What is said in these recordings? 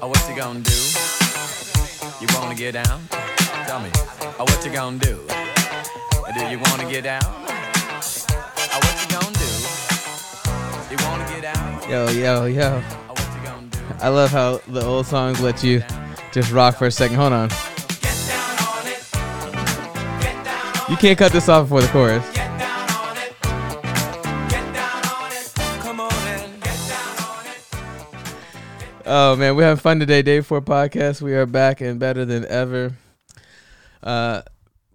Oh, what you gonna do? You wanna get down? Tell me. Oh, what you gonna do? Do you wanna get down? Oh, what you gonna do? You wanna get down? Yo, yo, yo. Oh, what you gonna do? I love how the old songs let you just rock for a second. Hold on. You can't cut this off before the chorus. Oh man, we're having fun today. Day four podcast. We are back and better than ever. Uh,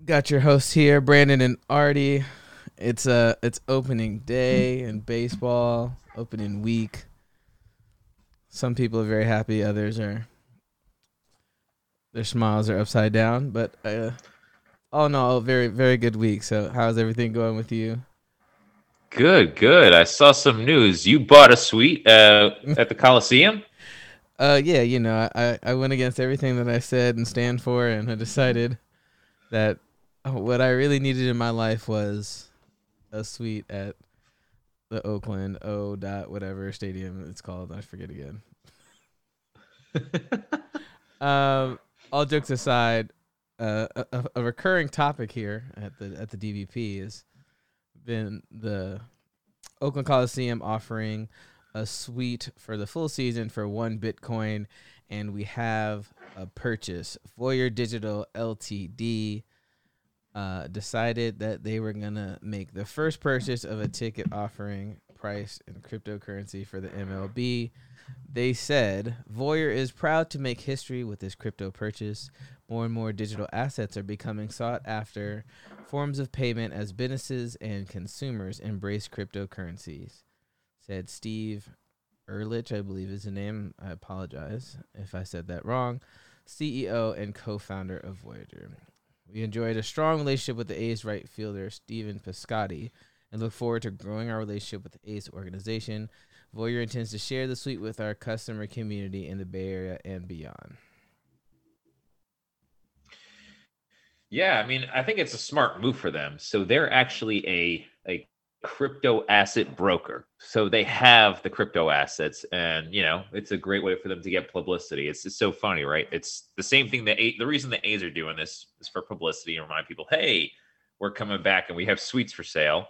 got your hosts here, Brandon and Artie. It's uh, it's opening day in baseball, opening week. Some people are very happy. Others are. Their smiles are upside down, but uh, all in all, very very good week. So, how's everything going with you? Good, good. I saw some news. You bought a suite uh, at the Coliseum. Uh, yeah, you know, I, I went against everything that I said and stand for, and I decided that what I really needed in my life was a suite at the Oakland O dot whatever stadium it's called. I forget again. um, all jokes aside, uh, a, a- recurring topic here at the at the DVP has been the Oakland Coliseum offering a suite for the full season for one Bitcoin, and we have a purchase. Voyager Digital Ltd. Uh, decided that they were gonna make the first purchase of a ticket offering price in cryptocurrency for the MLB. They said Voyager is proud to make history with this crypto purchase. More and more digital assets are becoming sought after forms of payment as businesses and consumers embrace cryptocurrencies said Steve Ehrlich, I believe is the name. I apologize if I said that wrong. CEO and co-founder of Voyager. We enjoyed a strong relationship with the A's right fielder Stephen Piscotty and look forward to growing our relationship with the A's organization. Voyager intends to share the suite with our customer community in the Bay Area and beyond. Yeah, I mean, I think it's a smart move for them. So they're actually a crypto asset broker. So they have the crypto assets, and you know, it's a great way for them to get publicity. It's just so funny, right? It's the same thing that A- the reason the A's are doing this is for publicity and remind people, hey, we're coming back and we have suites for sale.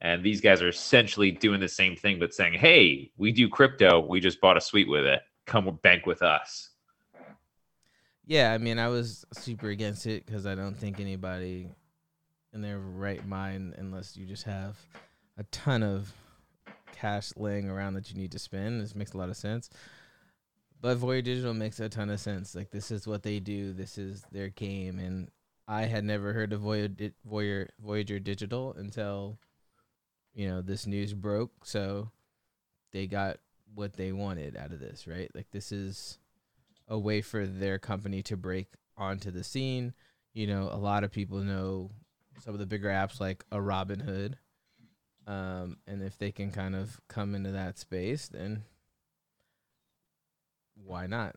And these guys are essentially doing the same thing, but saying, hey, we do crypto. We just bought a suite with it. Come bank with us. Yeah, I mean, I was super against it because I don't think anybody in their right mind, unless you just have a ton of cash laying around that you need to spend, this makes a lot of sense. But Voyager Digital makes a ton of sense. Like this is what they do. This is their game, and I had never heard of Voyager Voyager, Voyager Digital until you know this news broke. So they got what they wanted out of this, right? Like this is a way for their company to break onto the scene. You know, a lot of people know some of the bigger apps like a Robinhood. Um, and if they can kind of come into that space, then why not?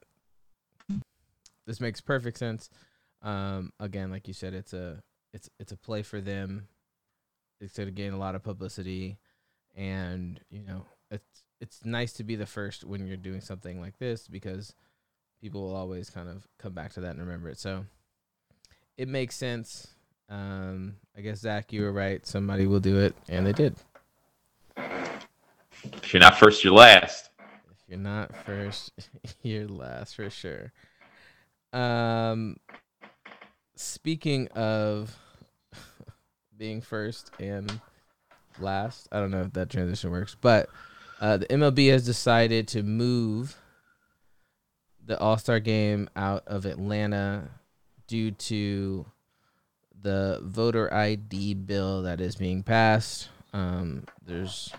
This makes perfect sense. Um, again, like you said, it's a it's it's a play for them. It's going to gain a lot of publicity, and you know, it's it's nice to be the first when you're doing something like this because people will always kind of come back to that and remember it. So it makes sense. Um, I guess Zach, you were right. Somebody will do it, and they did. If you're not first, you're last. If you're not first, you're last for sure. Um, speaking of being first and last, I don't know if that transition works, but uh, the MLB has decided to move the All Star game out of Atlanta due to the voter ID bill that is being passed. Um, there's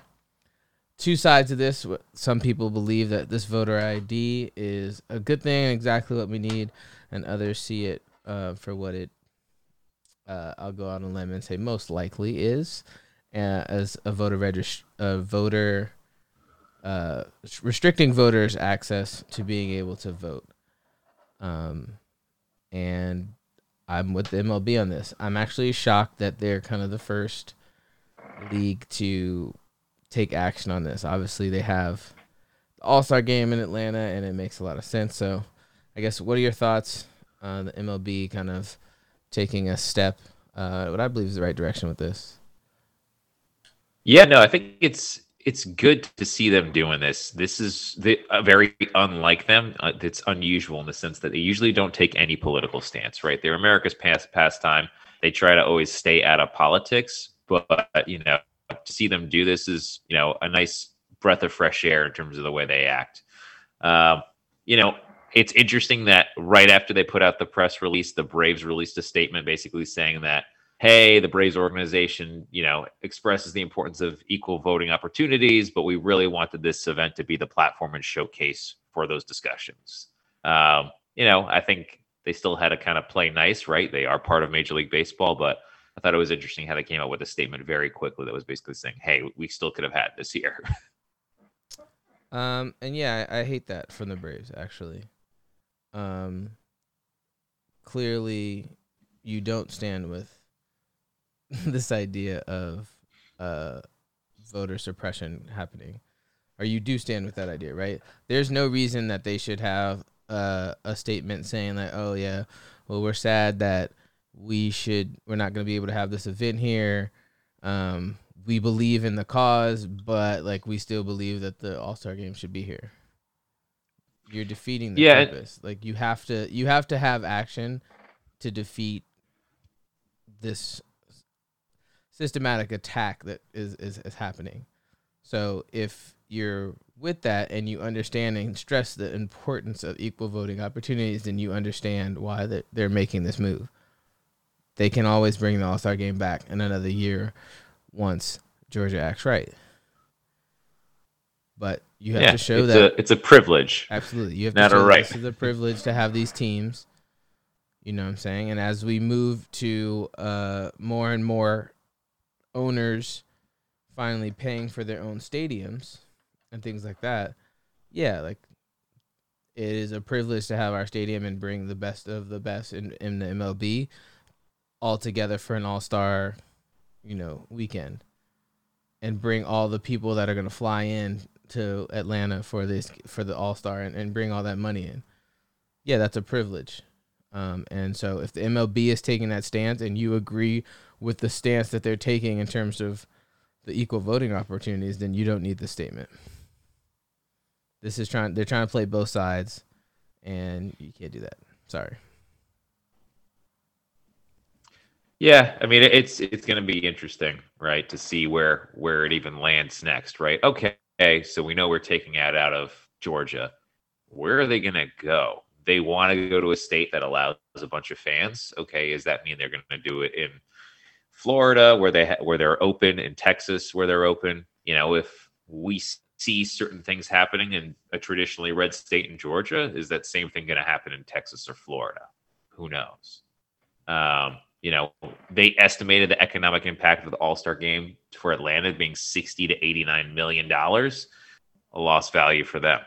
two sides of this. Some people believe that this voter ID is a good thing, exactly what we need, and others see it uh, for what it. Uh, I'll go out on a limb and say most likely is, uh, as a voter regist- a voter uh, restricting voters' access to being able to vote. Um, and I'm with the MLB on this. I'm actually shocked that they're kind of the first league to take action on this. Obviously, they have the All Star game in Atlanta, and it makes a lot of sense. So, I guess what are your thoughts on the MLB kind of taking a step, uh, what I believe is the right direction with this? Yeah, no, I think it's it's good to see them doing this. This is the, uh, very unlike them. Uh, it's unusual in the sense that they usually don't take any political stance, right? They're America's past pastime. They try to always stay out of politics, but you know, to see them do this is you know a nice breath of fresh air in terms of the way they act. Um, you know, it's interesting that right after they put out the press release, the Braves released a statement basically saying that hey, the Braves organization, you know, expresses the importance of equal voting opportunities, but we really wanted this event to be the platform and showcase for those discussions. Um, you know, I think they still had to kind of play nice, right? They are part of Major League Baseball, but I thought it was interesting how they came out with a statement very quickly that was basically saying, "Hey, we still could have had this year." um, and yeah, I, I hate that from the Braves actually. Um, clearly, you don't stand with this idea of uh, voter suppression happening, or you do stand with that idea, right? There's no reason that they should have uh, a statement saying like, "Oh yeah, well we're sad that we should we're not going to be able to have this event here. Um, we believe in the cause, but like we still believe that the All Star game should be here." You're defeating the yeah, purpose. Like you have to you have to have action to defeat this systematic attack that is, is, is happening. So if you're with that and you understand and stress the importance of equal voting opportunities, then you understand why they're, they're making this move. They can always bring the All Star game back in another year once Georgia acts right. But you have yeah, to show it's that a, it's a privilege. Absolutely, you have not to show a right. This is a privilege to have these teams. You know what I'm saying? And as we move to uh, more and more owners finally paying for their own stadiums and things like that, yeah, like it is a privilege to have our stadium and bring the best of the best in, in the MLB all together for an all star, you know, weekend. And bring all the people that are gonna fly in to Atlanta for this for the all star and, and bring all that money in. Yeah, that's a privilege. Um, and so if the MLB is taking that stance and you agree with the stance that they're taking in terms of the equal voting opportunities, then you don't need the statement. This is trying they're trying to play both sides and you can't do that. Sorry. Yeah, I mean it's it's going to be interesting, right, to see where where it even lands next, right? Okay, so we know we're taking it out of Georgia. Where are they going to go? They want to go to a state that allows a bunch of fans. Okay, does that mean they're going to do it in Florida, where they ha- where they're open, in Texas, where they're open. You know, if we see certain things happening in a traditionally red state in Georgia, is that same thing going to happen in Texas or Florida? Who knows? Um, you know, they estimated the economic impact of the All Star game for Atlanta being sixty to eighty nine million dollars, a lost value for them.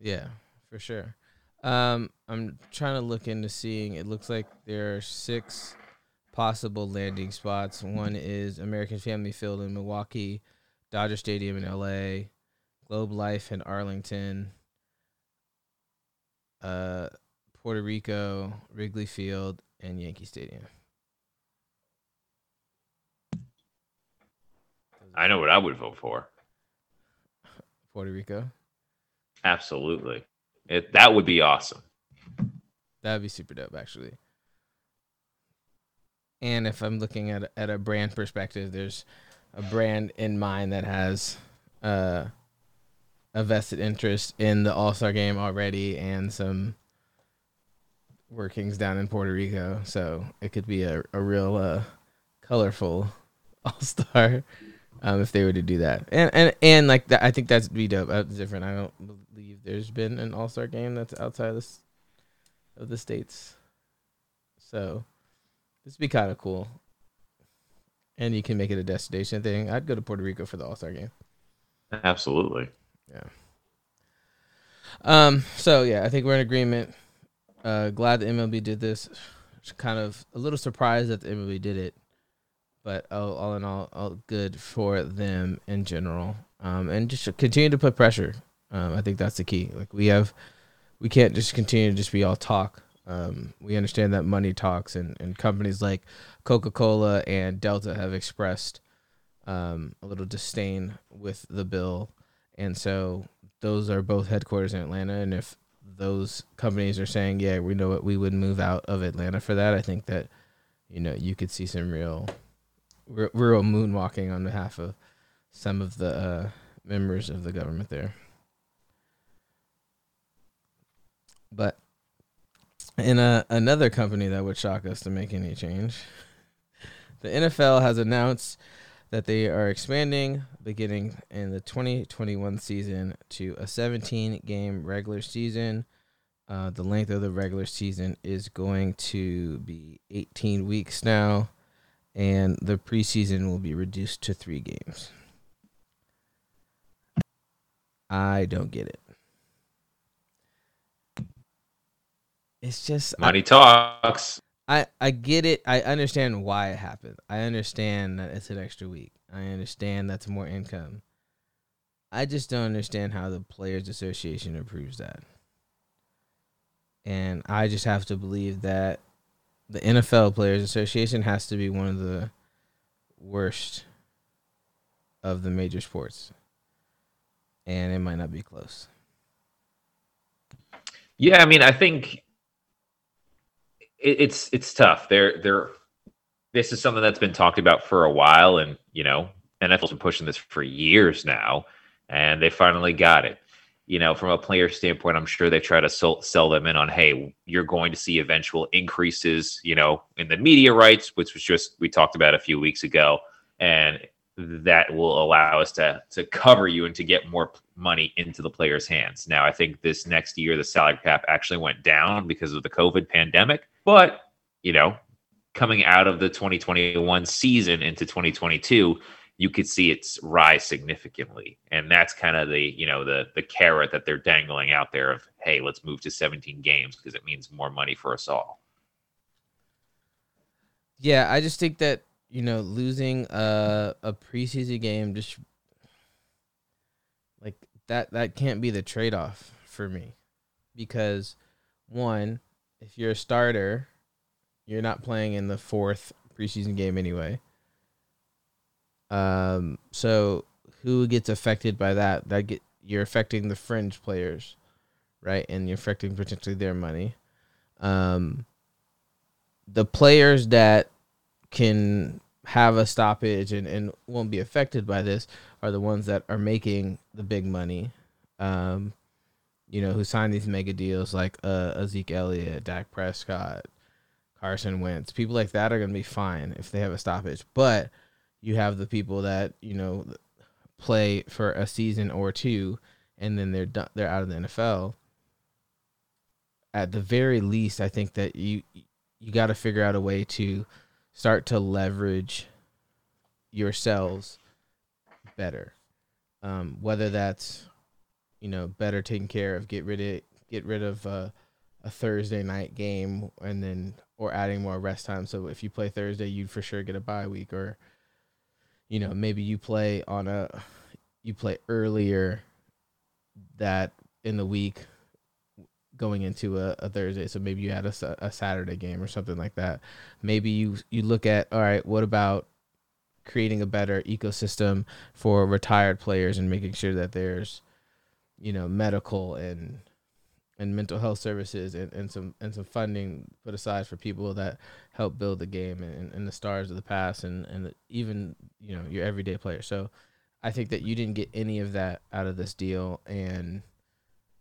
Yeah, for sure. Um, I'm trying to look into seeing. It looks like there are six possible landing spots. One is American Family Field in Milwaukee, Dodger Stadium in LA, Globe Life in Arlington, uh, Puerto Rico, Wrigley Field, and Yankee Stadium. I know what I would vote for. Puerto Rico. Absolutely. It that would be awesome. That'd be super dope, actually and if I'm looking at at a brand perspective, there's a brand in mind that has uh, a vested interest in the All Star game already, and some workings down in Puerto Rico. So it could be a a real uh, colorful All Star um, if they were to do that. And and and like that, I think that's be dope. That's different. I don't believe there's been an All Star game that's outside of this of the states. So this would be kind of cool. And you can make it a destination thing. I'd go to Puerto Rico for the All Star game. Absolutely. Yeah. Um. So yeah, I think we're in agreement. Uh, glad the MLB did this. Kind of a little surprised that the MLB did it, but all, all in all, all good for them in general. Um, and just continue to put pressure. Um, I think that's the key. Like we have, we can't just continue to just be all talk. Um, we understand that money talks, and, and companies like Coca Cola and Delta have expressed um, a little disdain with the bill, and so those are both headquarters in Atlanta. And if those companies are saying, "Yeah, we know what we would move out of Atlanta for that," I think that you know you could see some real, real, moonwalking on behalf of some of the uh, members of the government there. But in a, another company that would shock us to make any change, the NFL has announced that they are expanding beginning in the 2021 season to a 17 game regular season. Uh, the length of the regular season is going to be 18 weeks now, and the preseason will be reduced to three games. I don't get it. It's just money I, talks. I I get it. I understand why it happened. I understand that it's an extra week. I understand that's more income. I just don't understand how the players association approves that. And I just have to believe that the NFL players association has to be one of the worst of the major sports. And it might not be close. Yeah, I mean, I think it, it's it's tough. They're they're this is something that's been talked about for a while, and you know, NFL's been pushing this for years now, and they finally got it. You know, from a player standpoint, I'm sure they try to sell, sell them in on, hey, you're going to see eventual increases, you know, in the media rights, which was just we talked about a few weeks ago, and that will allow us to to cover you and to get more money into the players' hands. Now, I think this next year the salary cap actually went down because of the COVID pandemic, but you know, coming out of the 2021 season into 2022, you could see its rise significantly, and that's kind of the you know the the carrot that they're dangling out there of hey, let's move to 17 games because it means more money for us all. Yeah, I just think that you know, losing a a preseason game just like that that can't be the trade off for me. Because one, if you're a starter, you're not playing in the fourth preseason game anyway. Um so who gets affected by that? That get you're affecting the fringe players, right? And you're affecting potentially their money. Um the players that can have a stoppage and, and won't be affected by this are the ones that are making the big money. Um, you know, who signed these mega deals like uh, Zeke Elliott, Dak Prescott, Carson Wentz. People like that are going to be fine if they have a stoppage. But you have the people that, you know, play for a season or two and then they're done, they're out of the NFL. At the very least, I think that you you got to figure out a way to start to leverage yourselves better. Um, whether that's you know better taken care of, get rid of get rid of uh, a Thursday night game, and then or adding more rest time. So if you play Thursday, you'd for sure get a bye week, or you know maybe you play on a you play earlier that in the week going into a, a Thursday. So maybe you had a, a Saturday game or something like that. Maybe you you look at all right, what about creating a better ecosystem for retired players and making sure that there's you know medical and and mental health services and, and some and some funding put aside for people that help build the game and, and the stars of the past and and even you know your everyday player. So I think that you didn't get any of that out of this deal and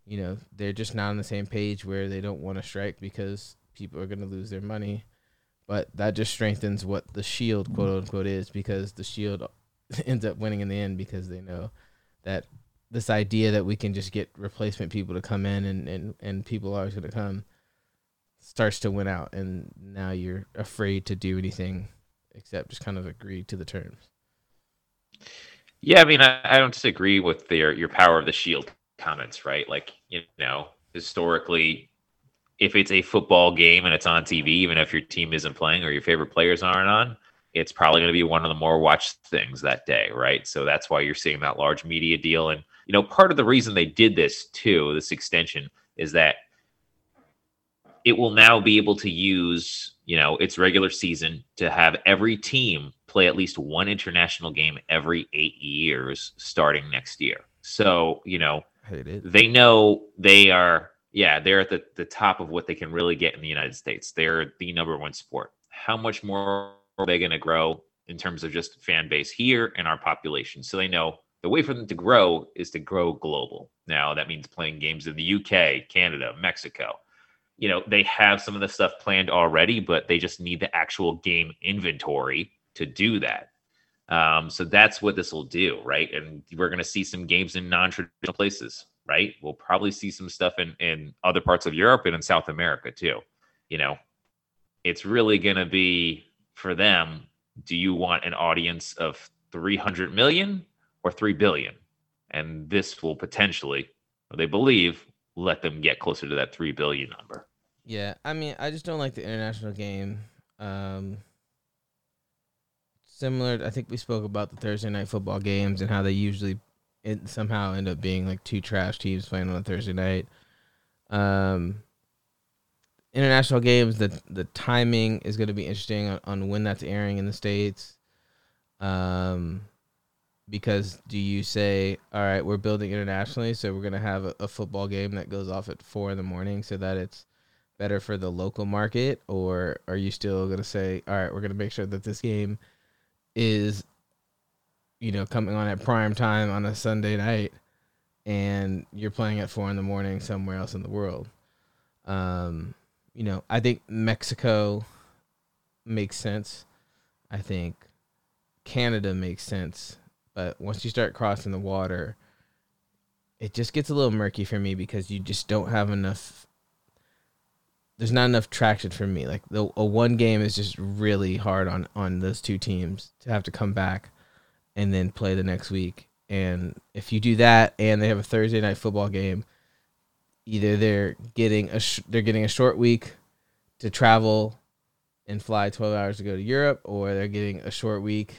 you know they're just not on the same page where they don't want to strike because people are going to lose their money but that just strengthens what the shield quote unquote is because the shield ends up winning in the end because they know that this idea that we can just get replacement people to come in and and, and people are going to come starts to win out and now you're afraid to do anything except just kind of agree to the terms yeah i mean i, I don't disagree with their your power of the shield comments, right? Like, you know, historically, if it's a football game and it's on TV, even if your team isn't playing or your favorite players aren't on, it's probably going to be one of the more watched things that day, right? So that's why you're seeing that large media deal. And, you know, part of the reason they did this too, this extension, is that it will now be able to use, you know, its regular season to have every team play at least one international game every eight years starting next year. So, you know, they know they are, yeah, they're at the, the top of what they can really get in the United States. They're the number one sport. How much more are they going to grow in terms of just fan base here and our population? So they know the way for them to grow is to grow global. Now, that means playing games in the UK, Canada, Mexico. You know, they have some of the stuff planned already, but they just need the actual game inventory to do that. Um, so that's what this will do, right? And we're going to see some games in non-traditional places, right? We'll probably see some stuff in in other parts of Europe and in South America too. You know, it's really going to be for them. Do you want an audience of 300 million or 3 billion? And this will potentially, they believe, let them get closer to that 3 billion number. Yeah, I mean, I just don't like the international game. Um, similar. I think we spoke about the Thursday night football games and how they usually it somehow end up being like two trash teams playing on a Thursday night. Um, international games, the the timing is going to be interesting on, on when that's airing in the states. Um, because do you say, all right, we're building internationally, so we're going to have a, a football game that goes off at four in the morning, so that it's better for the local market, or are you still going to say, all right, we're going to make sure that this game is you know coming on at prime time on a Sunday night, and you're playing at four in the morning somewhere else in the world. Um, you know, I think Mexico makes sense. I think Canada makes sense, but once you start crossing the water, it just gets a little murky for me because you just don't have enough there's not enough traction for me. Like the a one game is just really hard on on those two teams to have to come back and then play the next week. And if you do that and they have a Thursday night football game, either they're getting a sh- they're getting a short week to travel and fly 12 hours to go to Europe or they're getting a short week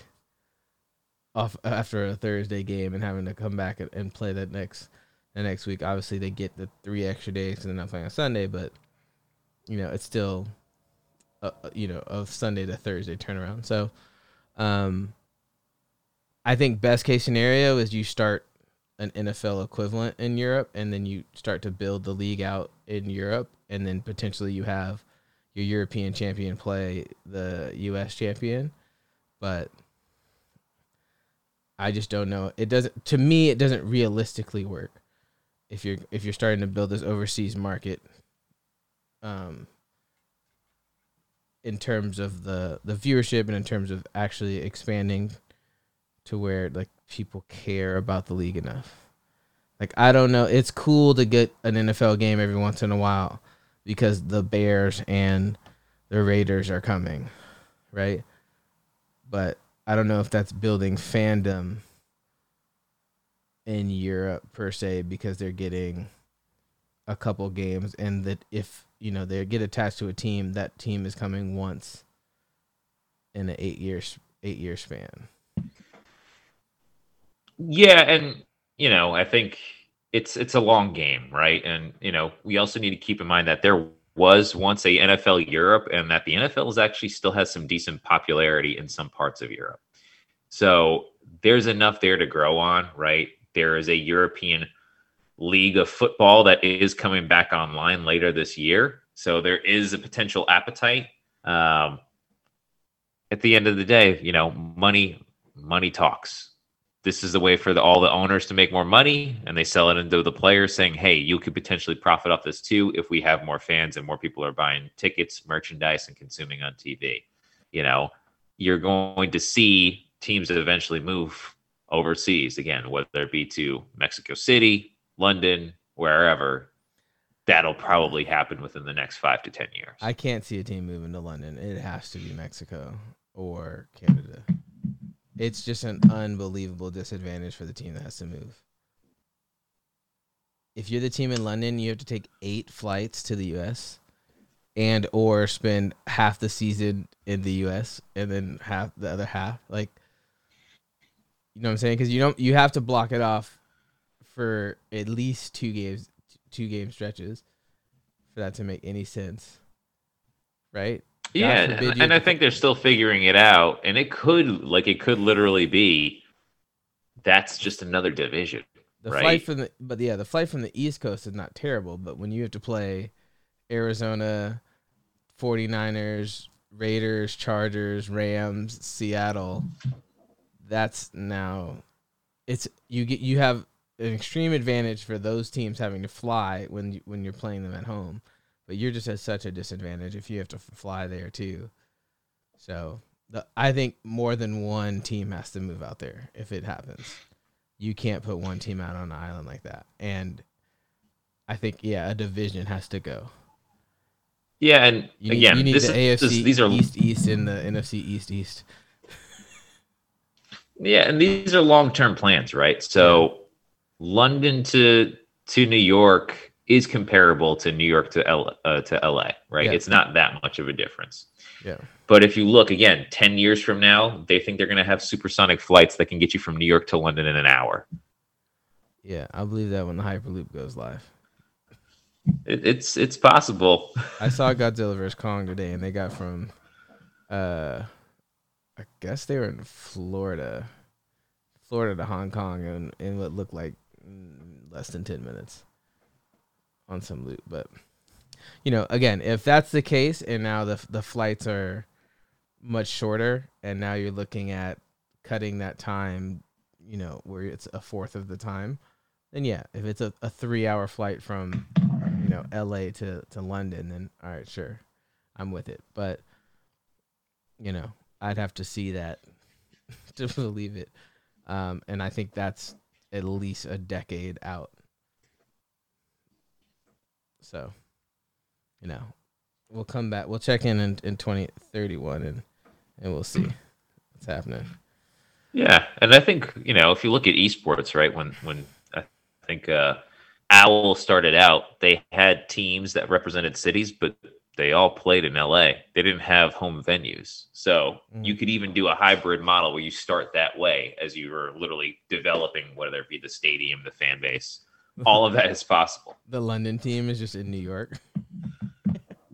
off uh, after a Thursday game and having to come back and, play that next the next week. Obviously they get the 3 extra days and they're not playing on Sunday, but you know, it's still, a, you know, of Sunday to Thursday turnaround. So, um, I think best case scenario is you start an NFL equivalent in Europe, and then you start to build the league out in Europe, and then potentially you have your European champion play the U.S. champion, but I just don't know. It doesn't. To me, it doesn't realistically work. If you're if you're starting to build this overseas market um, in terms of the the viewership and in terms of actually expanding to where like people care about the league enough. Like I don't know, it's cool to get an NFL game every once in a while because the Bears and the Raiders are coming, right? But I don't know if that's building fandom in Europe per se because they're getting a couple games and that if you know they get attached to a team, that team is coming once in an eight years eight year span. Yeah, and you know, I think it's it's a long game, right? And you know, we also need to keep in mind that there was once a NFL Europe, and that the NFL is actually still has some decent popularity in some parts of Europe. So there's enough there to grow on, right? There is a European league of football that is coming back online later this year. So there is a potential appetite. Um, at the end of the day, you know, money money talks. This is a way for the, all the owners to make more money, and they sell it into the players, saying, "Hey, you could potentially profit off this too if we have more fans and more people are buying tickets, merchandise, and consuming on TV." You know, you're going to see teams that eventually move overseas again, whether it be to Mexico City, London, wherever, that'll probably happen within the next five to ten years. I can't see a team moving to London. It has to be Mexico or Canada. It's just an unbelievable disadvantage for the team that has to move. If you're the team in London, you have to take eight flights to the U.S. and or spend half the season in the US and then half the other half like you know what I'm saying cuz you don't you have to block it off for at least two games two game stretches for that to make any sense right yeah and, and I think they're still figuring it out and it could like it could literally be that's just another division the right? flight from the but yeah the flight from the east coast is not terrible but when you have to play Arizona 49ers, Raiders, Chargers, Rams, Seattle. That's now it's you get you have an extreme advantage for those teams having to fly when you, when you're playing them at home, but you're just at such a disadvantage if you have to fly there too. So the, I think more than one team has to move out there if it happens. You can't put one team out on an island like that, and I think yeah, a division has to go. Yeah, and You need, again, you need the is, AFC this- these are East East and the NFC East East. yeah, and these are long term plans, right? So London to to New York is comparable to New York to L, uh, to LA, right? Yeah. It's not that much of a difference. Yeah. But if you look again, 10 years from now, they think they're going to have supersonic flights that can get you from New York to London in an hour. Yeah, I believe that when the Hyperloop goes live. It, it's it's possible. I saw Godzilla vs Kong today, and they got from, uh, I guess they were in Florida, Florida to Hong Kong, in in what looked like mm, less than ten minutes on some loot. But you know, again, if that's the case, and now the the flights are much shorter, and now you're looking at cutting that time, you know, where it's a fourth of the time, then yeah, if it's a, a three hour flight from you know LA to to London, then all right, sure, I'm with it. But you know, I'd have to see that to believe it, um, and I think that's at least a decade out. So, you know, we'll come back. We'll check in in, in 2031 and and we'll see what's happening. Yeah, and I think you know if you look at esports, right? When when I think uh, Owl started out, they had teams that represented cities, but they all played in LA. They didn't have home venues, so Mm. you could even do a hybrid model where you start that way as you were literally developing, whether it be the stadium, the fan base. All of that is possible. The London team is just in New York.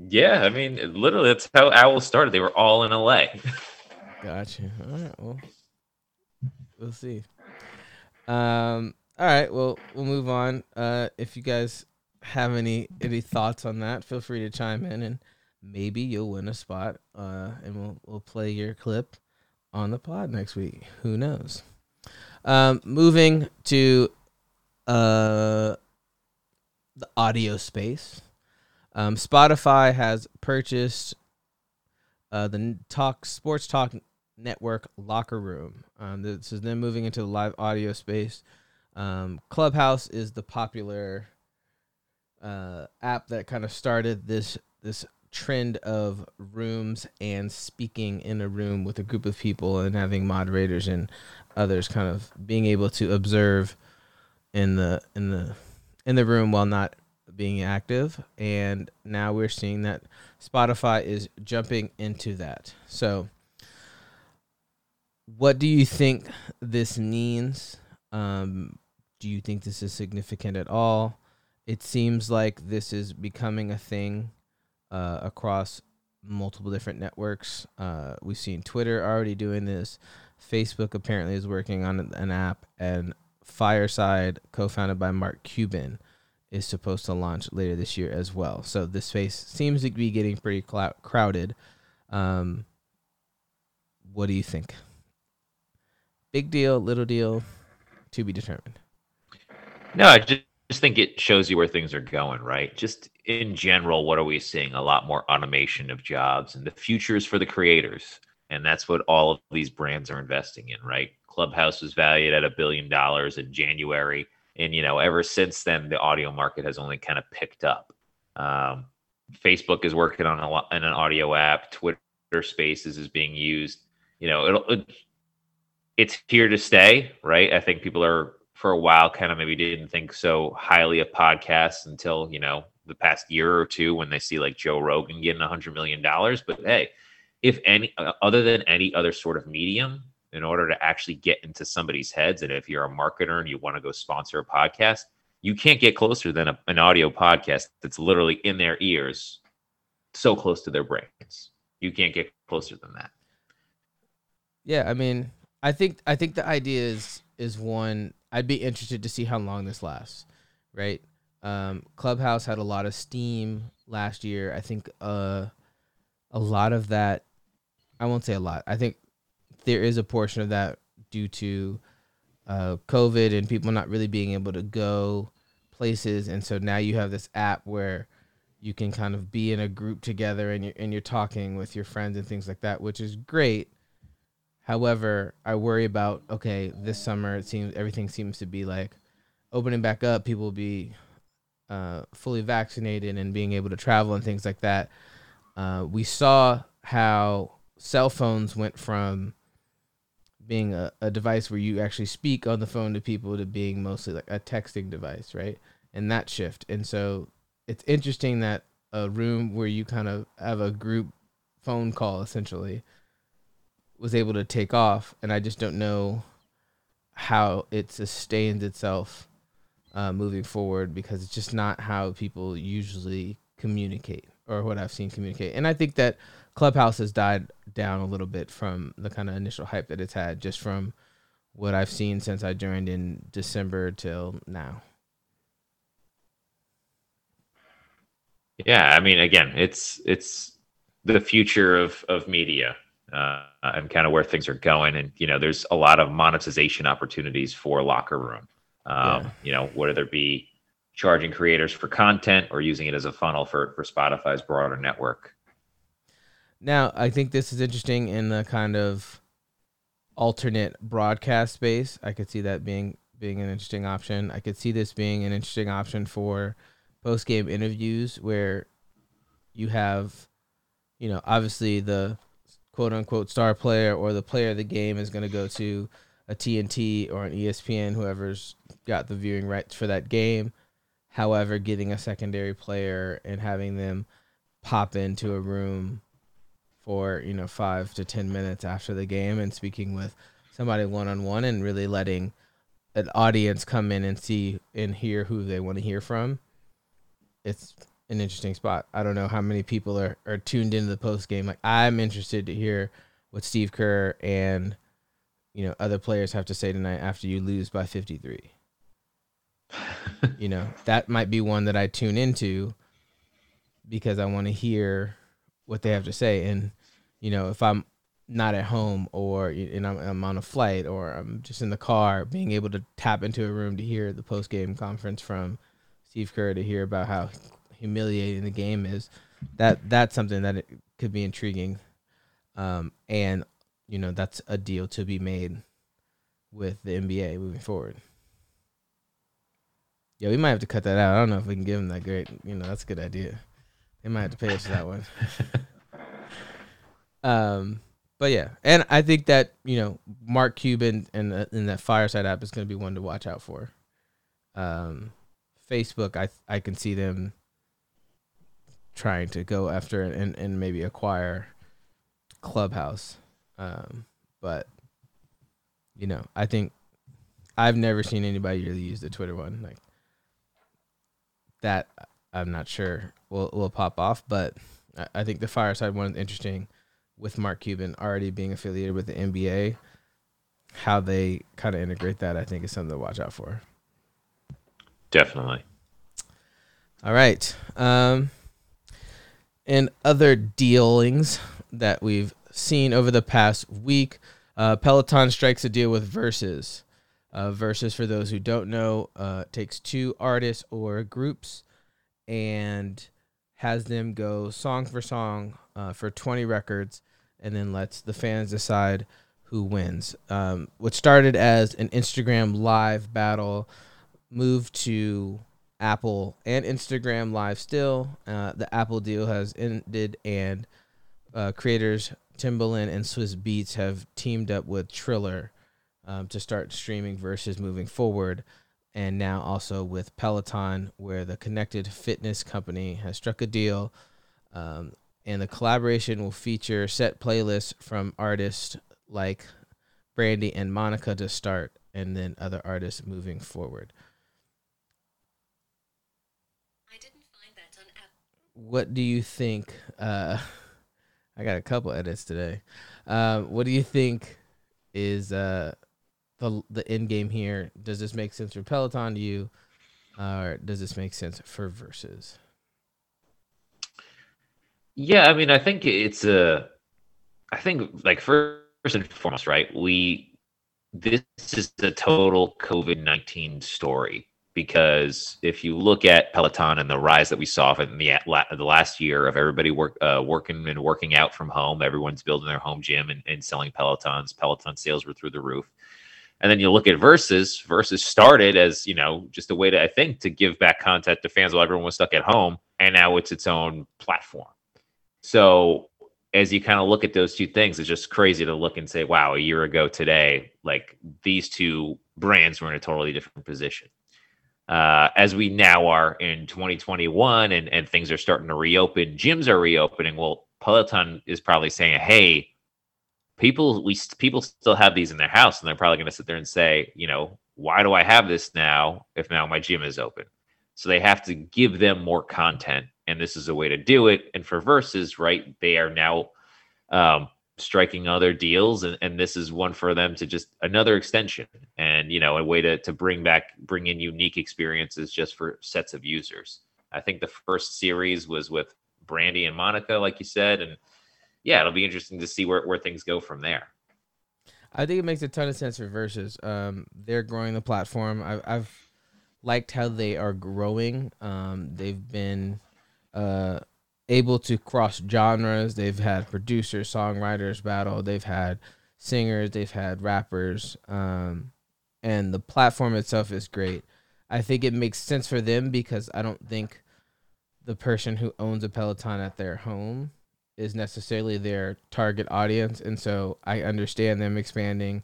Yeah, I mean, literally, that's how Owl started. They were all in LA. Gotcha. All right. Well, we'll see. Um. All right. Well, we'll move on. Uh, if you guys have any any thoughts on that, feel free to chime in, and maybe you'll win a spot. Uh, and we'll we'll play your clip on the pod next week. Who knows? Um, moving to uh the audio space. Um, Spotify has purchased uh, the Talk Sports Talk Network Locker Room. Um, this is them moving into the live audio space. Um, Clubhouse is the popular uh, app that kind of started this this trend of rooms and speaking in a room with a group of people and having moderators and others kind of being able to observe in the in the in the room while not being active and now we're seeing that Spotify is jumping into that. So what do you think this means? Um, do you think this is significant at all? It seems like this is becoming a thing uh, across multiple different networks. Uh, we've seen Twitter already doing this. Facebook apparently is working on an app, and Fireside, co-founded by Mark Cuban, is supposed to launch later this year as well. So this space seems to be getting pretty crowded. Um, what do you think? Big deal, little deal, to be determined. No, I just, just think it shows you where things are going, right? Just in general, what are we seeing? A lot more automation of jobs and the future is for the creators. And that's what all of these brands are investing in, right? Clubhouse was valued at a billion dollars in January. And, you know, ever since then, the audio market has only kind of picked up. Um, Facebook is working on a lot in an audio app. Twitter Spaces is being used. You know, it, it's here to stay, right? I think people are for a while kind of maybe didn't think so highly of podcasts until you know the past year or two when they see like Joe Rogan getting a hundred million dollars. But hey, if any uh, other than any other sort of medium, in order to actually get into somebody's heads, and if you're a marketer and you want to go sponsor a podcast, you can't get closer than a, an audio podcast that's literally in their ears, so close to their brains. You can't get closer than that. Yeah, I mean, I think I think the idea is is one. I'd be interested to see how long this lasts, right? Um, Clubhouse had a lot of steam last year. I think uh, a lot of that. I won't say a lot. I think there is a portion of that due to uh, COVID and people not really being able to go places, and so now you have this app where you can kind of be in a group together and you're and you're talking with your friends and things like that, which is great. However, I worry about okay, this summer it seems everything seems to be like opening back up. People will be uh, fully vaccinated and being able to travel and things like that. Uh, we saw how cell phones went from being a, a device where you actually speak on the phone to people to being mostly like a texting device, right? And that shift. And so it's interesting that a room where you kind of have a group phone call essentially was able to take off. And I just don't know how it sustains itself uh, moving forward because it's just not how people usually communicate or what I've seen communicate. And I think that Clubhouse has died down a little bit from the kind of initial hype that it's had just from what I've seen since I joined in December till now. Yeah, I mean, again, it's it's the future of of media uh, and kind of where things are going, and you know, there's a lot of monetization opportunities for Locker Room. Um, yeah. You know, whether it be charging creators for content or using it as a funnel for for Spotify's broader network. Now, I think this is interesting in the kind of alternate broadcast space. I could see that being being an interesting option. I could see this being an interesting option for post game interviews where you have, you know, obviously the quote unquote star player or the player of the game is going to go to a TNT or an ESPN, whoever's got the viewing rights for that game. However, getting a secondary player and having them pop into a room for you know five to ten minutes after the game and speaking with somebody one on one and really letting an audience come in and see and hear who they want to hear from. It's an interesting spot. I don't know how many people are, are tuned into the post game. Like I'm interested to hear what Steve Kerr and you know other players have to say tonight after you lose by 53. you know, that might be one that I tune into because I want to hear what they have to say. And you know, if I'm not at home or and I'm, I'm, on a flight or I'm just in the car, being able to tap into a room to hear the post game conference from Steve Kerr to hear about how humiliating the game is, that that's something that it could be intriguing. Um, and you know, that's a deal to be made with the NBA moving forward. Yeah, we might have to cut that out. I don't know if we can give them that great. You know, that's a good idea. They might have to pay us that one. um, but yeah, and I think that you know Mark Cuban and in that Fireside app is going to be one to watch out for. Um, Facebook, I I can see them trying to go after and and maybe acquire Clubhouse. Um, but you know, I think I've never seen anybody really use the Twitter one like that. I'm not sure will will pop off, but I think the fireside one is interesting with Mark Cuban already being affiliated with the NBA. How they kind of integrate that, I think, is something to watch out for. Definitely. All right. Um, and other dealings that we've seen over the past week, uh, Peloton strikes a deal with Verzuz. Uh, Verzuz, for those who don't know, uh, takes two artists or groups and has them go song for song uh, for 20 records and then lets the fans decide who wins. Um, what started as an Instagram live battle moved to Apple and Instagram live still. Uh, the Apple deal has ended, and uh, creators Timbaland and Swizz Beatz have teamed up with Triller um, to start streaming Verzuz moving forward. And now also with Peloton, where the connected fitness company has struck a deal. Um, and the collaboration will feature set playlists from artists like Brandy and Monica to start, and then other artists moving forward. I didn't find that on app. What do you think? Uh, I got a couple edits today. Uh, what do you think is uh, the the end game here? Does this make sense for Peloton to you, or does this make sense for Versus? Yeah, I mean, I think it's a, I think like first and foremost, right? We this is the total COVID nineteen story because if you look at Peloton and the rise that we saw in the the last year of everybody work uh, working and working out from home, everyone's building their home gym and, and selling Pelotons. Peloton sales were through the roof. And then you look at Versus. Versus started as you know just a way to I think to give back content to fans while everyone was stuck at home, and now it's its own platform. So as you kind of look at those two things, it's just crazy to look and say, wow, a year ago today, like these two brands were in a totally different position. Uh, as we now are in 2021 and, and things are starting to reopen, gyms are reopening. Well, Peloton is probably saying, hey, people we people still have these in their house and they're probably going to sit there and say, you know, why do I have this now if now my gym is open? So they have to give them more content and this is a way to do it. And for Versus right, they are now um, striking other deals, and, and this is one for them to just another extension, and you know, a way to to bring back, bring in unique experiences just for sets of users. I think the first series was with Brandy and Monica, like you said, and yeah, it'll be interesting to see where where things go from there. I think it makes a ton of sense for Versus. Um, they're growing the platform. I've, I've liked how they are growing. Um, they've been uh, able to cross genres. They've had producers, songwriters battle. They've had singers. They've had rappers. Um, and the platform itself is great. I think it makes sense for them because I don't think the person who owns a Peloton at their home is necessarily their target audience. And so I understand them expanding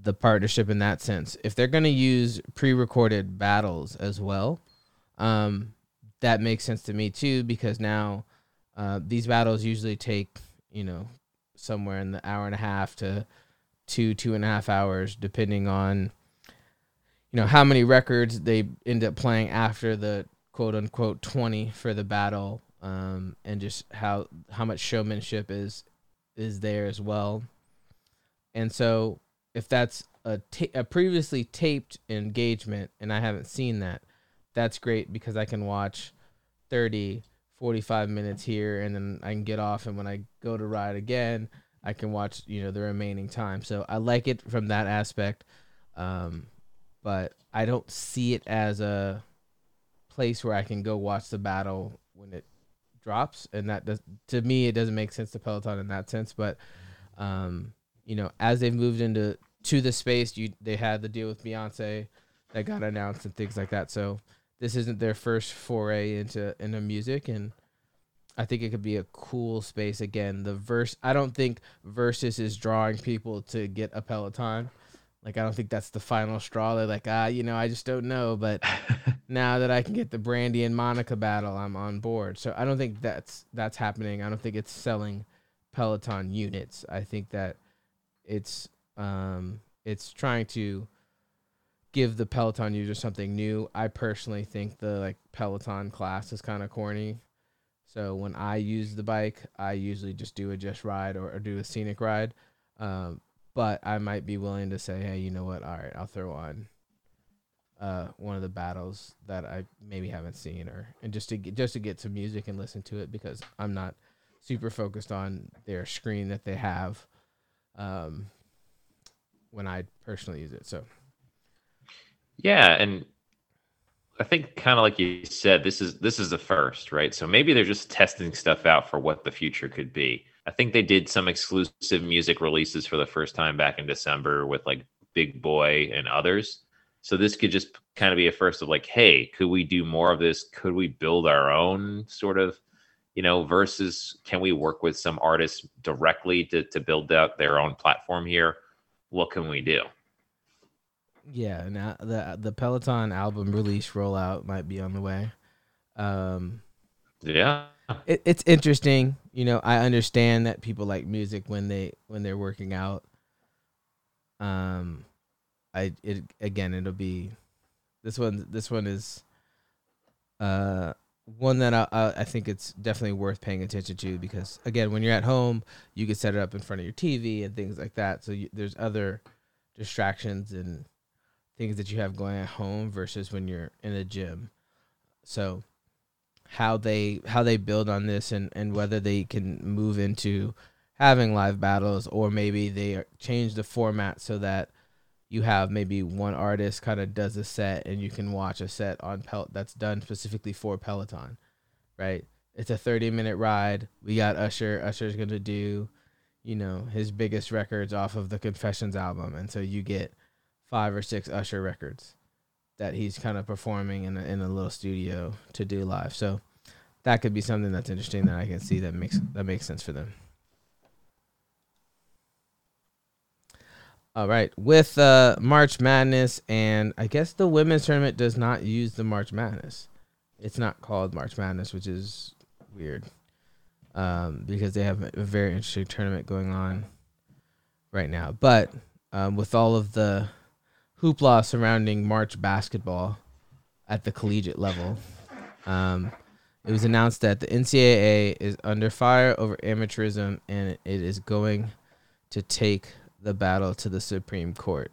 the partnership in that sense. If they're going to use pre recorded battles as well, um, that makes sense to me too because now uh, these battles usually take you know somewhere in the hour and a half to two two and a half hours depending on you know how many records they end up playing after the quote unquote 20 for the battle um, and just how how much showmanship is is there as well and so if that's a, ta- a previously taped engagement and i haven't seen that that's great because I can watch 30, 45 minutes here and then I can get off and when I go to ride again, I can watch, you know, the remaining time. So I like it from that aspect. Um, but I don't see it as a place where I can go watch the battle when it drops and that does to me it doesn't make sense to Peloton in that sense, but um, you know, as they've moved into to the space, you they had the deal with Beyonce that got announced and things like that. So this isn't their first foray into into music and I think it could be a cool space again. The verse I don't think Versus is drawing people to get a Peloton. Like I don't think that's the final straw. They're like, ah, you know, I just don't know. But now that I can get the Brandy and Monica battle, I'm on board. So I don't think that's that's happening. I don't think it's selling Peloton units. I think that it's um it's trying to give the Peloton user something new. I personally think the like Peloton class is kind of corny. So when I use the bike, I usually just do a just ride or, or do a scenic ride. Um, but I might be willing to say, hey, you know what? All right, I'll throw on uh, one of the battles that I maybe haven't seen, or and just to get, just to get some music and listen to it because I'm not super focused on their screen that they have um, when I personally use it. So yeah, and I think kind of like you said, this is this is the first, right? So maybe they're just testing stuff out for what the future could be. I think they did some exclusive music releases for the first time back in December with like Big Boy and others. So this could just kind of be a first of like, hey, could we do more of this? Could we build our own sort of, you know, versus can we work with some artists directly to to build out their own platform here? What can we do? Yeah, now the the Peloton album release rollout might be on the way. Um, Yeah. It, it's interesting. You know, I understand that people like music when they when they're working out. Um, I it again it'll be this one. This one is uh one that I I think it's definitely worth paying attention to because again when you're at home you can set it up in front of your TV and things like that. So you, there's other distractions and things that you have going at home versus when you're in a gym. So how they how they build on this and and whether they can move into having live battles or maybe they change the format so that you have maybe one artist kind of does a set and you can watch a set on Pel that's done specifically for Peloton, right? It's a 30 minute ride. We got Usher. Usher's going to do, you know, his biggest records off of the Confessions album. And so you get five or six Usher records that he's kind of performing in a, in a little studio to do live. So that could be something that's interesting that I can see that makes that makes sense for them. All right, with uh, March Madness, and I guess the women's tournament does not use the March Madness. It's not called March Madness, which is weird, um, because they have a very interesting tournament going on right now. But um, with all of the hoopla surrounding March basketball at the collegiate level, um, it was announced that the NCAA is under fire over amateurism, and it is going to take the battle to the Supreme Court.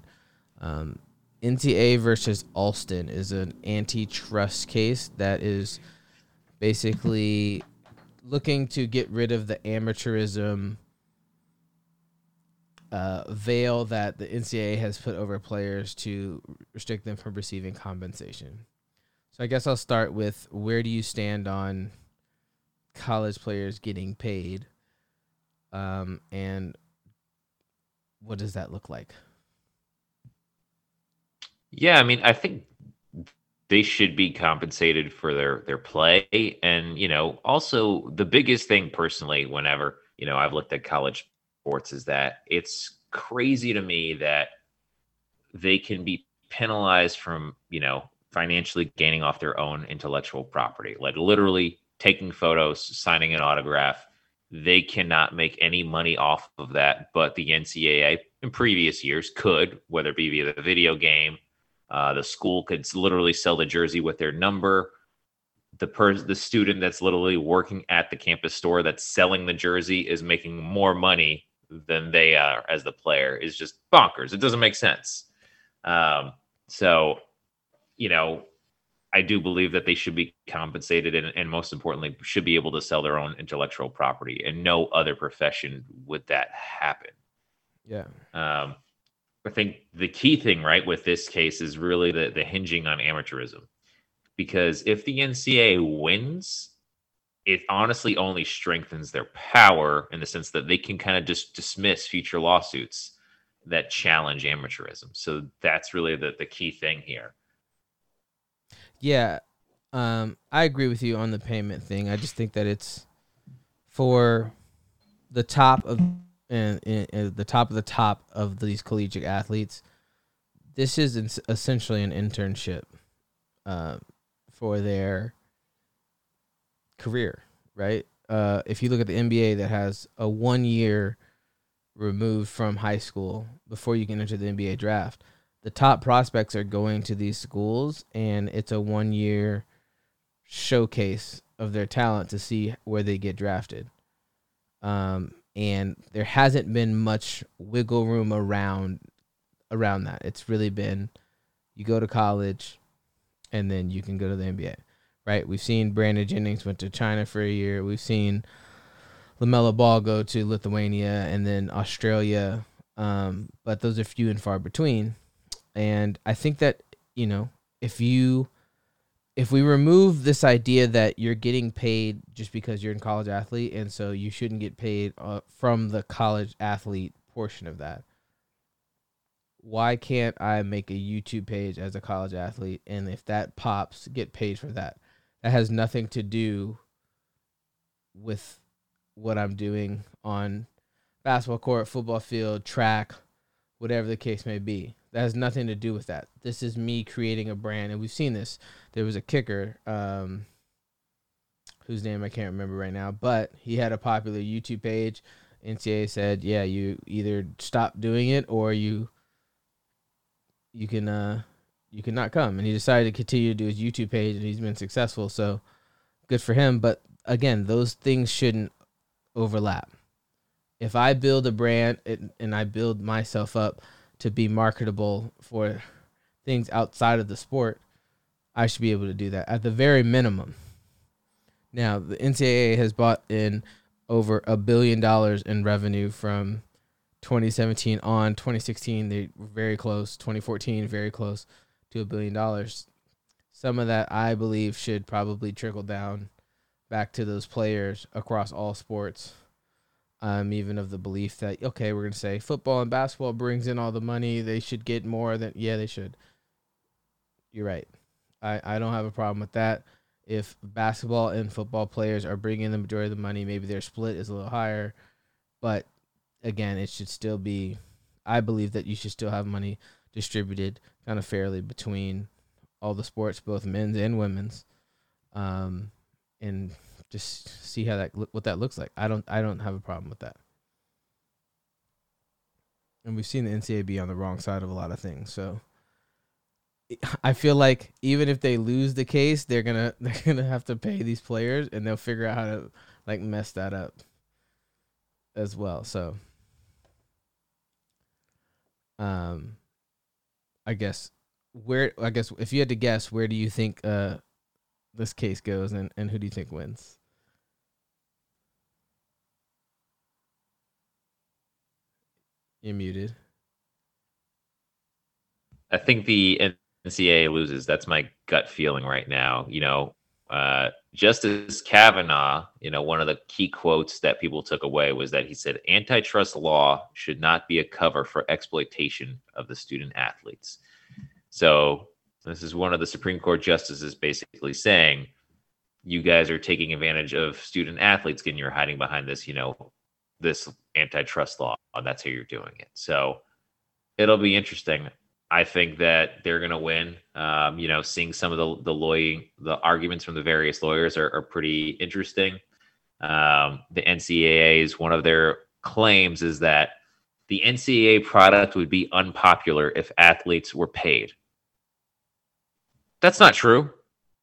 Um, NCAA versus Alston is an antitrust case that is basically looking to get rid of the amateurism uh, veil that the NCAA has put over players to restrict them from receiving compensation. So I guess I'll start with where do you stand on college players getting paid, um, and what does that look like? Yeah, I mean, I think they should be compensated for their their play, and you know, also the biggest thing personally, whenever you know I've looked at college sports, is that it's crazy to me that they can be penalized from you know financially gaining off their own intellectual property, like literally taking photos, signing an autograph. They cannot make any money off of that, but the NCAA in previous years could, whether it be via the video game, uh, the school could literally sell the jersey with their number. The person, the student that's literally working at the campus store that's selling the jersey is making more money than they are as the player. Is just bonkers. It doesn't make sense. Um, so, you know, I do believe that they should be compensated and, and most importantly, should be able to sell their own intellectual property. And no other profession would that happen. Yeah. Um, I think the key thing, right, with this case is really the the hinging on amateurism, because if the NCAA wins, it honestly only strengthens their power in the sense that they can kind of just dismiss future lawsuits that challenge amateurism. So that's really the the key thing here. Yeah. Um, I agree with you on the payment thing. I just think that it's for the top of and, and, the top of the top of these collegiate athletes. This is essentially an internship uh, for their career, right? Uh, if you look at the NBA, that has a one year removed from high school before you can enter the NBA draft the top prospects are going to these schools and it's a one year showcase of their talent to see where they get drafted. Um, and there hasn't been much wiggle room around around that. It's really been you go to college and then you can go to the NBA. Right? We've seen Brandon Jennings went to China for a year. We've seen LaMelo Ball go to Lithuania and then Australia. Um, but those are few and far between and i think that you know if you if we remove this idea that you're getting paid just because you're a college athlete and so you shouldn't get paid uh, from the college athlete portion of that why can't i make a youtube page as a college athlete and if that pops get paid for that that has nothing to do with what i'm doing on basketball court football field track whatever the case may be That has nothing to do with that. This is me creating a brand, and we've seen this. There was a kicker, um, whose name I can't remember right now, but he had a popular YouTube page. NCAA said, "Yeah, you either stop doing it or you you can uh you can not come." And he decided to continue to do his YouTube page, and he's been successful. So good for him. But again, those things shouldn't overlap. If I build a brand and, and I build myself up to be marketable for things outside of the sport, I should be able to do that at the very minimum. Now, the NCAA has bought in over a billion dollars in revenue from 2017 on. 2016, they were very close. 2014, very close to a billion dollars. Some of that, I believe, should probably trickle down back to those players across all sports. I'm even of the belief that okay, we're gonna say football and basketball brings in all the money. They should get more than yeah, they should. You're right. I I don't have a problem with that. If basketball and football players are bringing the majority of the money, maybe their split is a little higher. But again, it should still be. I believe that you should still have money distributed kind of fairly between all the sports, both men's and women's. Um, and just see how that what that looks like. I don't I don't have a problem with that. And we've seen the NCAA be on the wrong side of a lot of things. So I feel like even if they lose the case, they're gonna they're gonna have to pay these players, and they'll figure out how to like mess that up as well. So, um, I guess where I guess if you had to guess, where do you think uh this case goes, and and who do you think wins? You're muted. I think the NCAA loses. That's my gut feeling right now. You know, uh, Justice Kavanaugh, you know, one of the key quotes that people took away was that he said antitrust law should not be a cover for exploitation of the student athletes. So, this is one of the Supreme Court justices basically saying, you guys are taking advantage of student athletes and you're hiding behind this, you know, this antitrust law. And that's how you're doing it. So, it'll be interesting. I think that they're going to win. Um, you know, seeing some of the the lawyer the arguments from the various lawyers are, are pretty interesting. Um, the NCAA's one of their claims is that the NCAA product would be unpopular if athletes were paid. That's not true.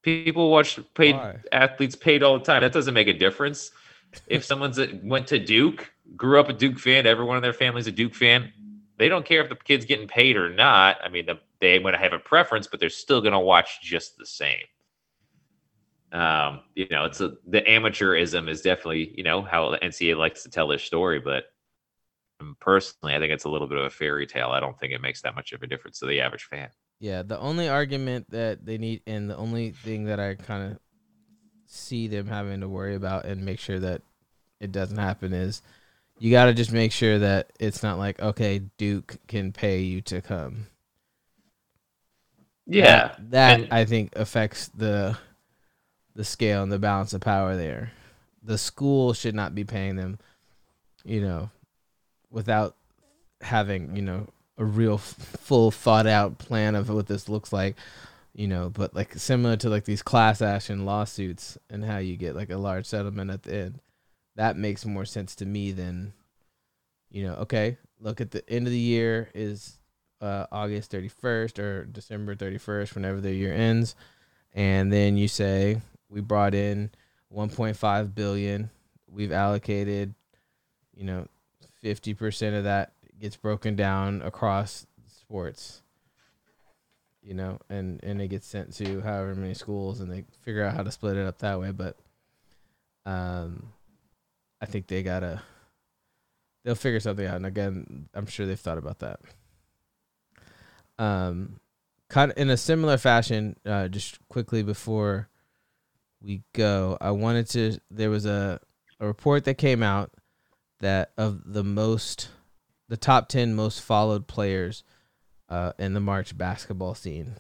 People watch paid Why? athletes paid all the time. That doesn't make a difference. If someone's went to Duke, grew up a Duke fan, everyone in their family's a Duke fan, they don't care if the kid's getting paid or not. I mean, the, they might have a preference, but they're still going to watch just the same. Um, you know, it's a, the amateurism is definitely, you know, how the NCAA likes to tell their story, but um, personally, I think it's a little bit of a fairy tale. I don't think it makes that much of a difference to the average fan. Yeah, the only argument that they need, and the only thing that I kind of see them having to worry about and make sure that it doesn't happen is you got to just make sure that it's not like okay, Duke can pay you to come. Yeah, that, that and- I think affects the the scale and the balance of power there. The school should not be paying them, you know, without having you know a real f- full thought out plan of what this looks like you know but like similar to like these class action lawsuits and how you get like a large settlement at the end that makes more sense to me than you know okay look at the end of the year is uh, august 31st or december 31st whenever the year ends. And then you say we brought in 1.5 billion. We've allocated you know 50% of that gets broken down across sports you know and and it gets sent to however many schools and they figure out how to split it up that way. But um i think they gotta they'll figure something out and again i'm sure they've thought about that um kind of in a similar fashion uh just quickly before we go i wanted to there was a a report that came out that of the most the top 10 most followed players uh, in the March basketball scene.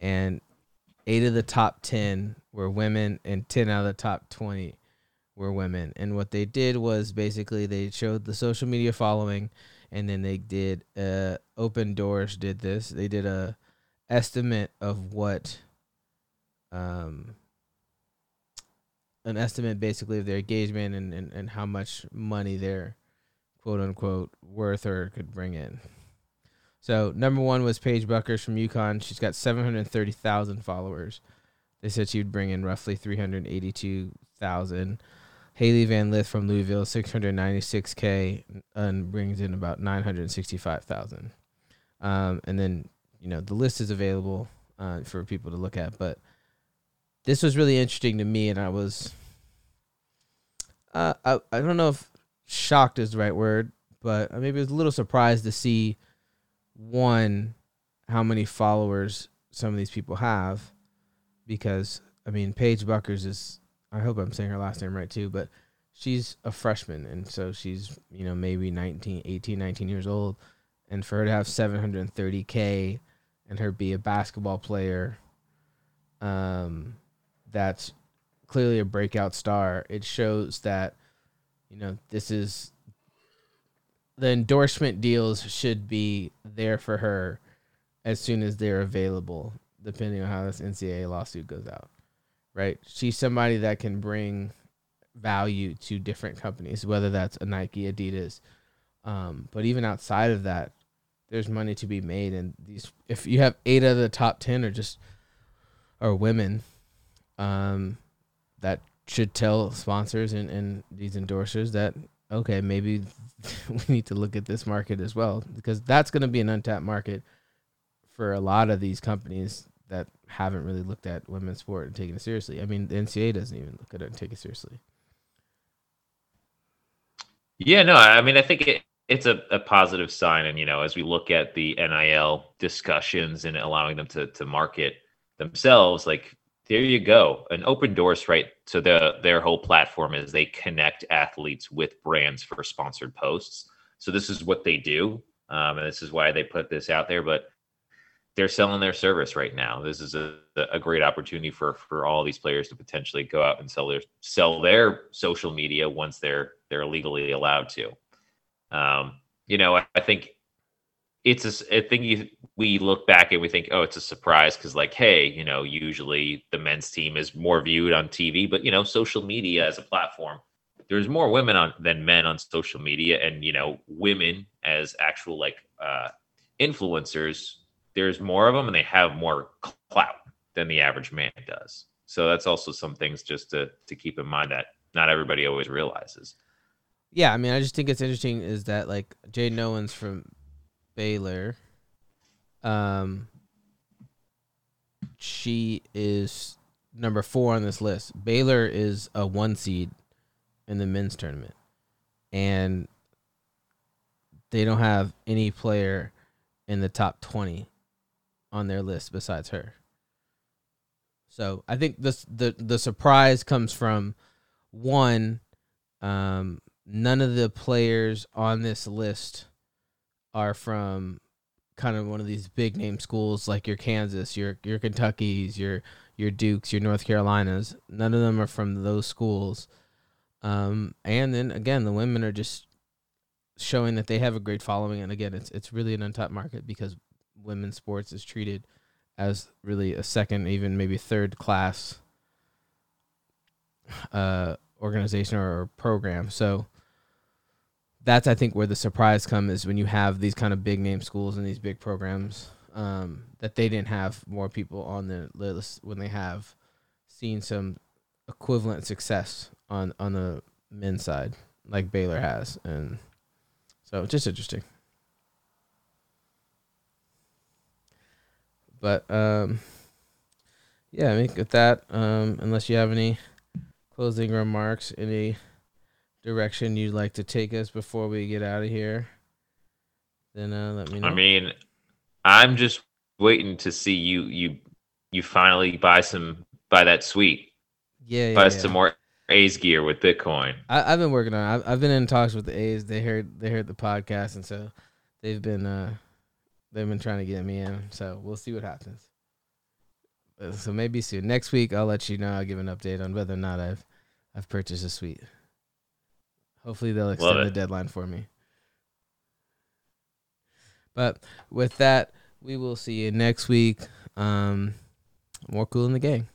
And eight of the top 10 were women, and 10 out of the top 20 were women. And what they did was basically they showed the social media following. and then they did uh Opendorse did this they did a estimate of what um an estimate basically of their engagement and, and, and how much money they're quote unquote worth or could bring in. So number one was Paige Bueckers from UConn. She's got seven hundred thirty thousand followers. They said she'd bring in roughly three hundred eighty-two thousand. Hailey Van Lith from Louisville, six hundred ninety-six k, and brings in about nine hundred sixty-five thousand. Um, and then you know the list is available uh, for people to look at, but this was really interesting to me, and I was, uh, I I don't know if shocked is the right word, but maybe I was a little surprised to see one how many followers some of these people have, because I mean Paige Bueckers is I hope I'm saying her last name right too, but she's a freshman and so she's you know maybe 19 18 19 years old. And for her to have 730k and her be a basketball player um that's clearly a breakout star. It shows that you know this is the endorsement deals should be there for her as soon as they're available depending on how this NCAA lawsuit goes out right? She's somebody that can bring value to different companies whether that's a Nike Adidas. Um, but even outside of that there's money to be made and these if you have eight of the top 10 are just are women um, that should tell sponsors and, and these endorsers that okay maybe we need to look at this market as well because that's going to be an untapped market for a lot of these companies that haven't really looked at women's sport and taken it seriously. I mean, the NCAA doesn't even look at it and take it seriously. Yeah, no, I mean, I think it, it's a, a positive sign. And, you know, as we look at the NIL discussions and allowing them to, to market themselves, like, there you go. An Opendorse, right? So the their whole platform is they connect athletes with brands for sponsored posts. So this is what they do. Um, and this is why they put this out there. But they're selling their service right now. This is a, a great opportunity for for all these players to potentially go out and sell their sell their social media once they're they're legally allowed to. Um, you know, I, I think it's a, I think you, we look back and we think, oh, it's a surprise because, like, hey, you know, usually the men's team is more viewed on TV, but you know, social media as a platform, there's more women on than men on social media, and you know, women as actual like uh, influencers, there's more of them, and they have more clout than the average man does. So that's also some things just to to keep in mind that not everybody always realizes. Yeah, I mean, I just think it's interesting is that like Jade Owens from Baylor, um, she is number four on this list. Baylor is a one seed in the men's tournament, and they don't have any player in the top twenty on their list besides her. So I think this the the surprise comes from one, um, none of the players on this list are from kind of one of these big name schools like your Kansas, your your Kentuckies, your your Dukes, your North Carolinas. None of them are from those schools. Um, and then again, the women are just showing that they have a great following. And again, it's it's really an untapped market because women's sports is treated as really a second, even maybe third class uh, organization or, program. So that's I think where the surprise comes is when you have these kind of big name schools and these big programs um, that they didn't have more people on the list when they have seen some equivalent success on on the men's side like Baylor has, and so just interesting. But um, yeah, I mean with that, um, unless you have any closing remarks, any direction you'd like to take us before we get out of here, then uh, let me know. I mean, I'm just waiting to see you you you finally buy some buy that suite, yeah, yeah, buy yeah. some more A's gear with Bitcoin. I, I've been working on. it. I've, I've been in talks with the A's. They heard they heard the podcast, and so they've been uh they've been trying to get me in. So we'll see what happens. So maybe soon. Next week, I'll let you know. I'll give an update on whether or not I've I've purchased a suite. Hopefully, they'll extend the deadline for me. But with that, we will see you next week. Um, more Kool & the Gang.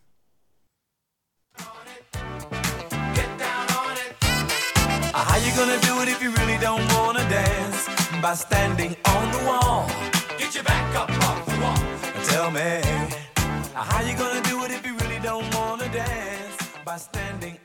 How you gonna do it if you really don't wanna dance? By standing on the wall. Get your back up off the wall. Tell me, how you gonna do it if you really don't wanna dance? By standing